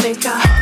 Think I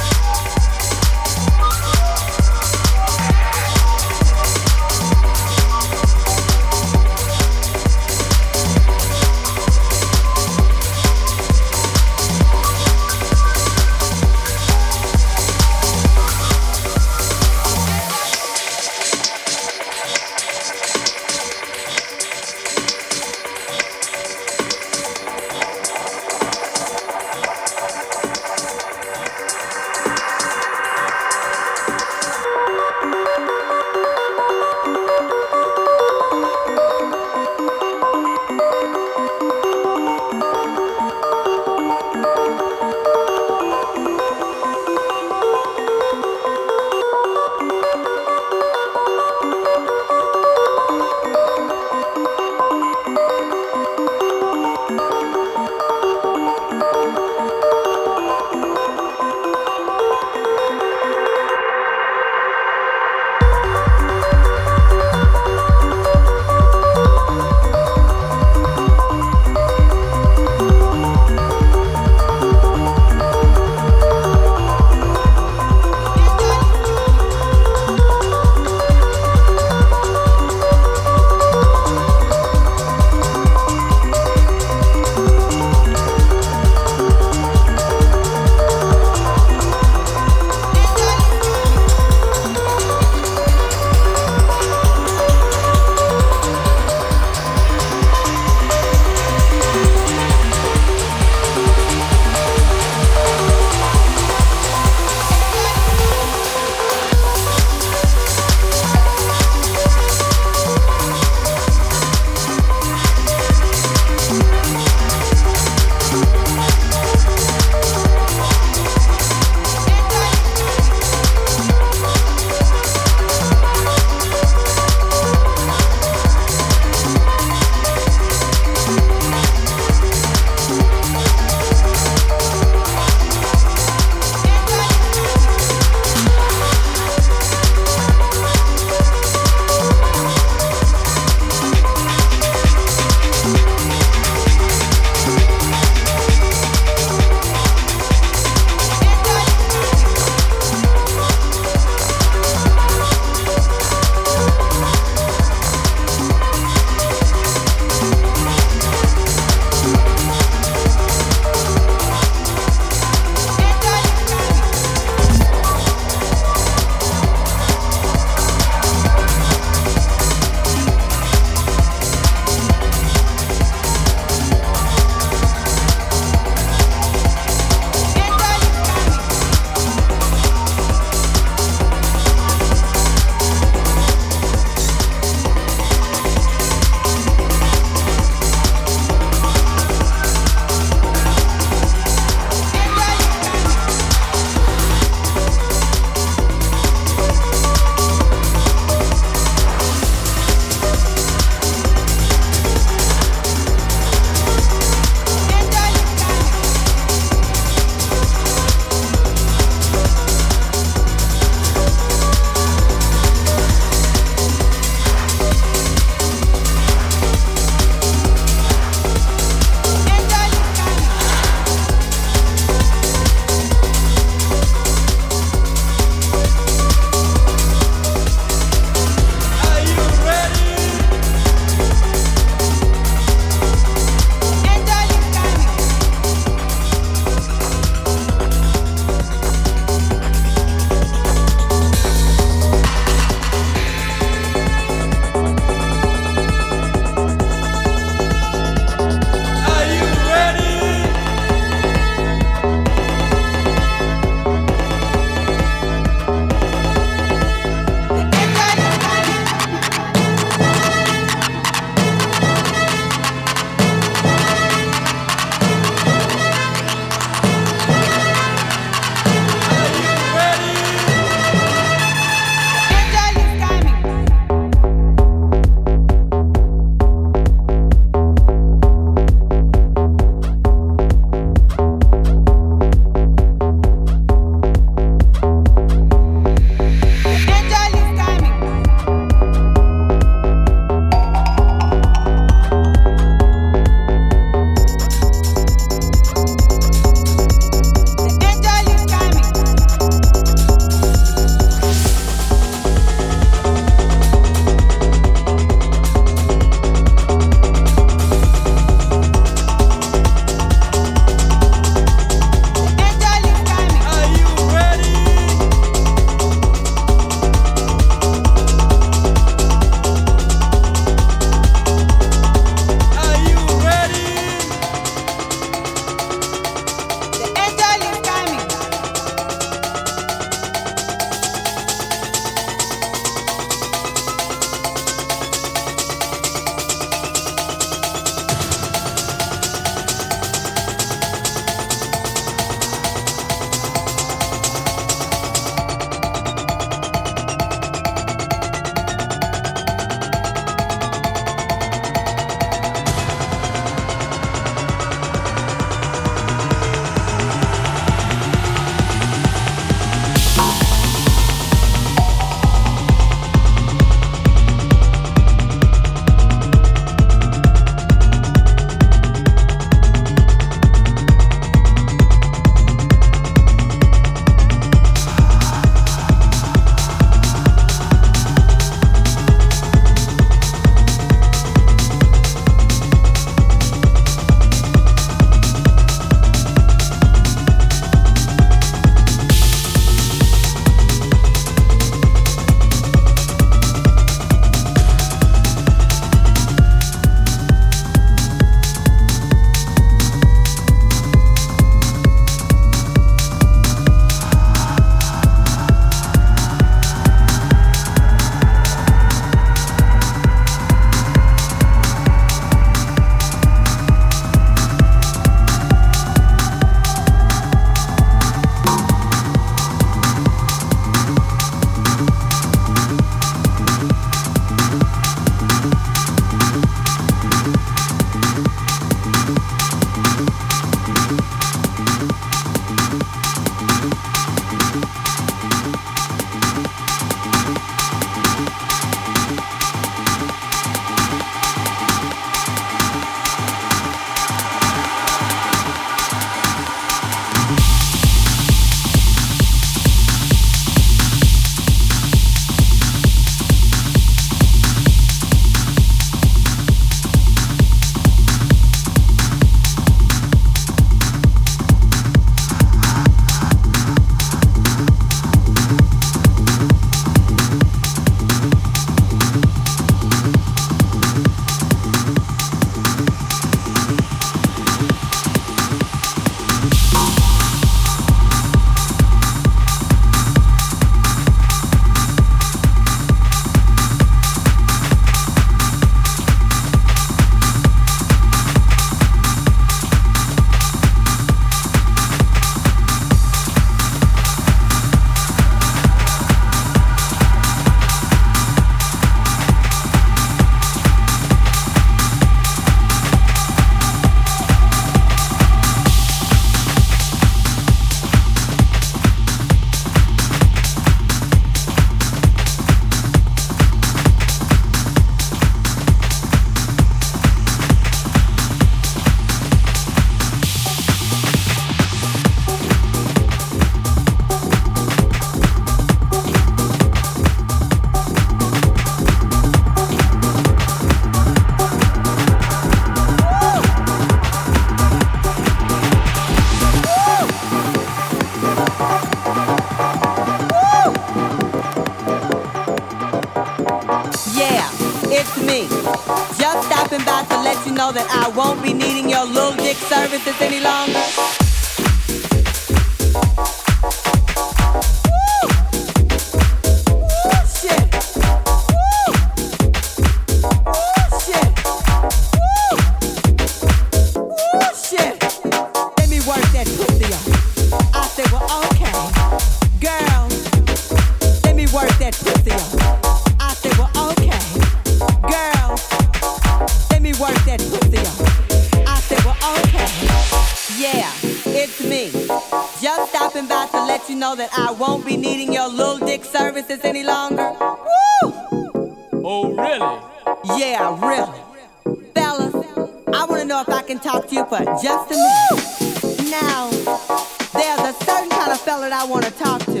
want to talk to.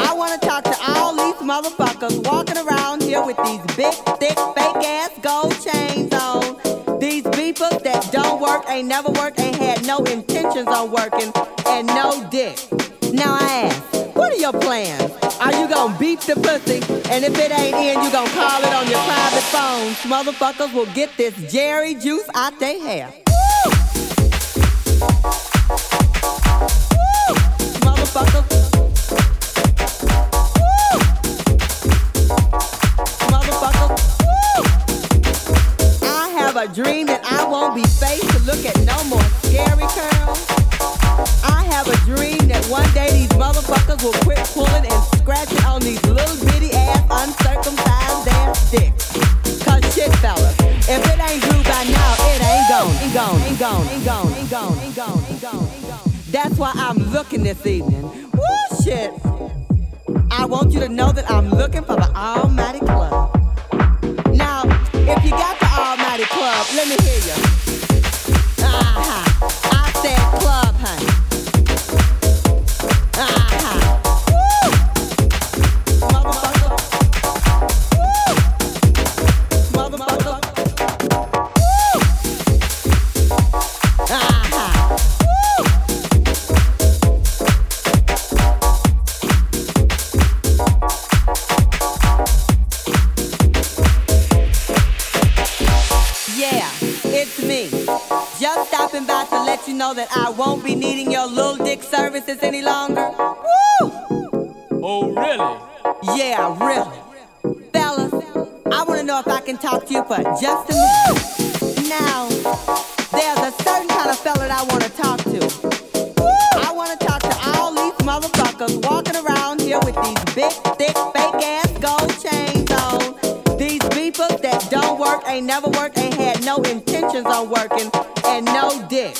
I want to talk to all these motherfuckers walking around here with these big, thick, fake ass gold chains on. These beepers that don't work, ain't never worked, ain't had no intentions on working, and no dick. Now I ask, what are your plans? Are you gonna beat the pussy? And if it ain't in, you gonna call it on your private phones. Motherfuckers will get this Jheri juice out they hair. Motherfuckers. Motherfuckers. I have a dream that I won't be faced to look at no more. Scary curls. I have a dream that one day these motherfuckers will quit pulling and scratching on these little bitty ass uncircumcised ass dicks. Shit, fellas, if it ain't blue by now, it ain't gone, ain't gone, ain't gone, ain't gone, ain't gone, gone, That's why I'm looking this evening. Woo, shit. I want you to know that I'm looking for the Almighty Club. Now, if you got the Almighty Club, let me hear you. Uh-huh. Know that I won't be needing your little dick services any longer? Woo! Oh, really? Yeah, really. Fellas, I want to know if I can talk to you for just a minute. Now, there's a certain kind of fella that I want to talk to. I want to talk to all these motherfuckers walking around here with these big, thick, fake ass gold chains on. These beepers that don't work, ain't never worked, ain't had no intentions on working, and no dick.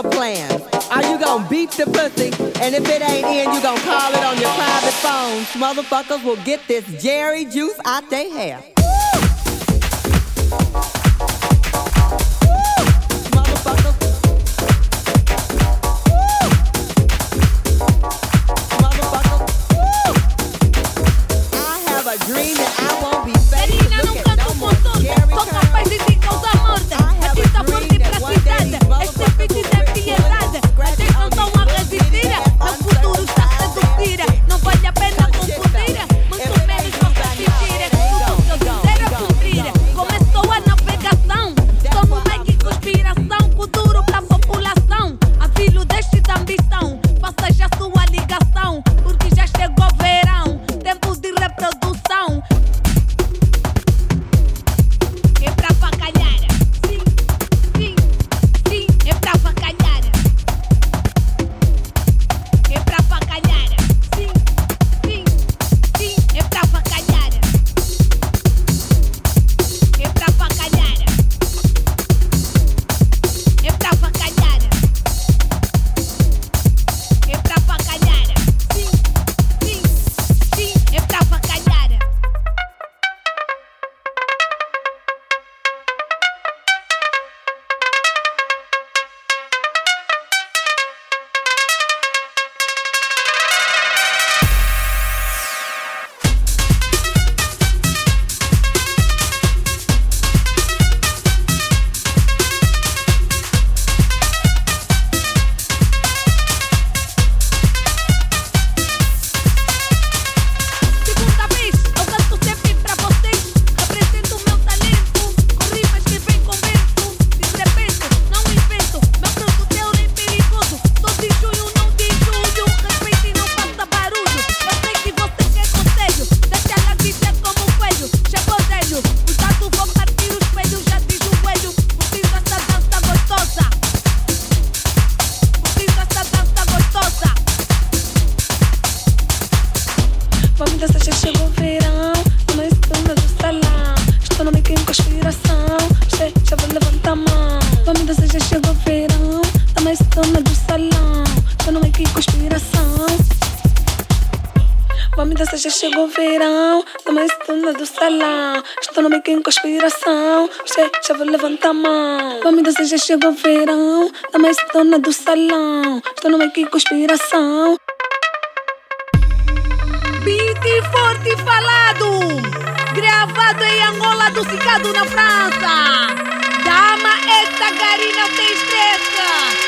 Your plans? Are you gonna beat the pussy? And if it ain't in, you gonna call it on your private phones. Motherfuckers will get this Jheri juice out they hair. Meio com conspiração, che, já vou levantar a mão. Vamos dançar, já chegou o verão, dá mais dona do salão. Estou no meio com conspiração. Beat forte falado, gravado em Angola, do Cicado na França. Dama, esta garina tem estressa.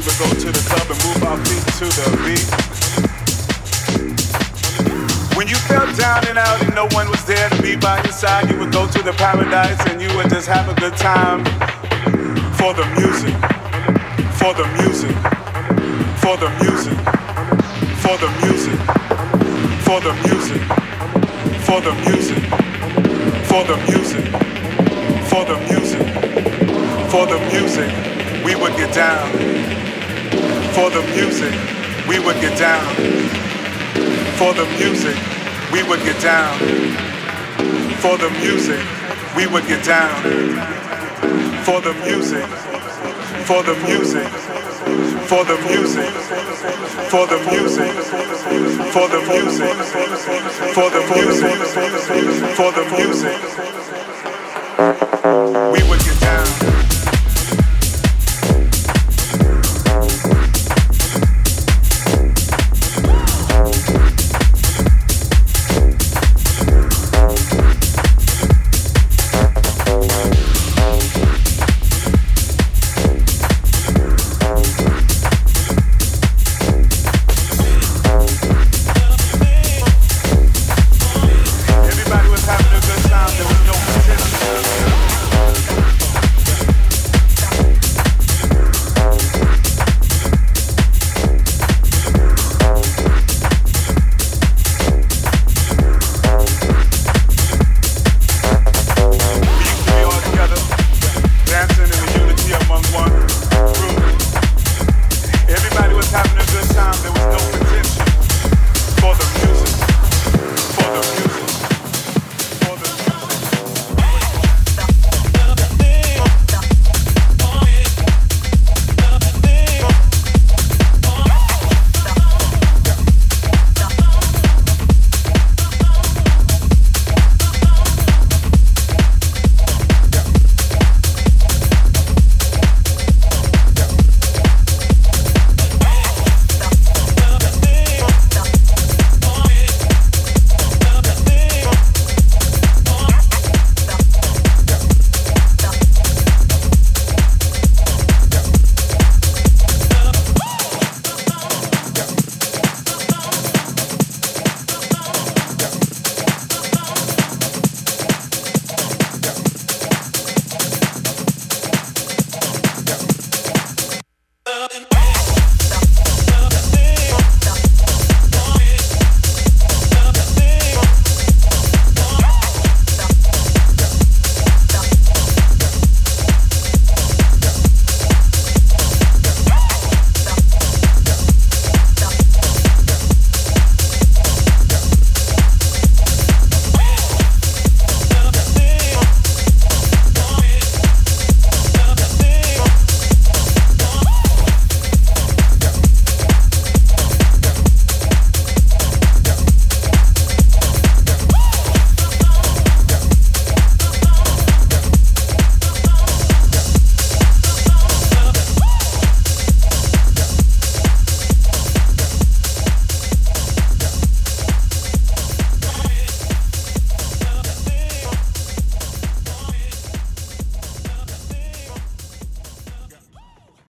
we would go to the club and move our feet to the beat. When you felt down and out and no one was there to be by your side, you would go to the paradise and you would just have a good time. For the music, for the music, for the music, for the music, for the music, for the music, for the music, for the music, for the music. We would get down. For the music, we would get down. For the music, we would get down. For the music, we would get down. For the music, for the music, for the music, for the music, for the music, for the music, for the music.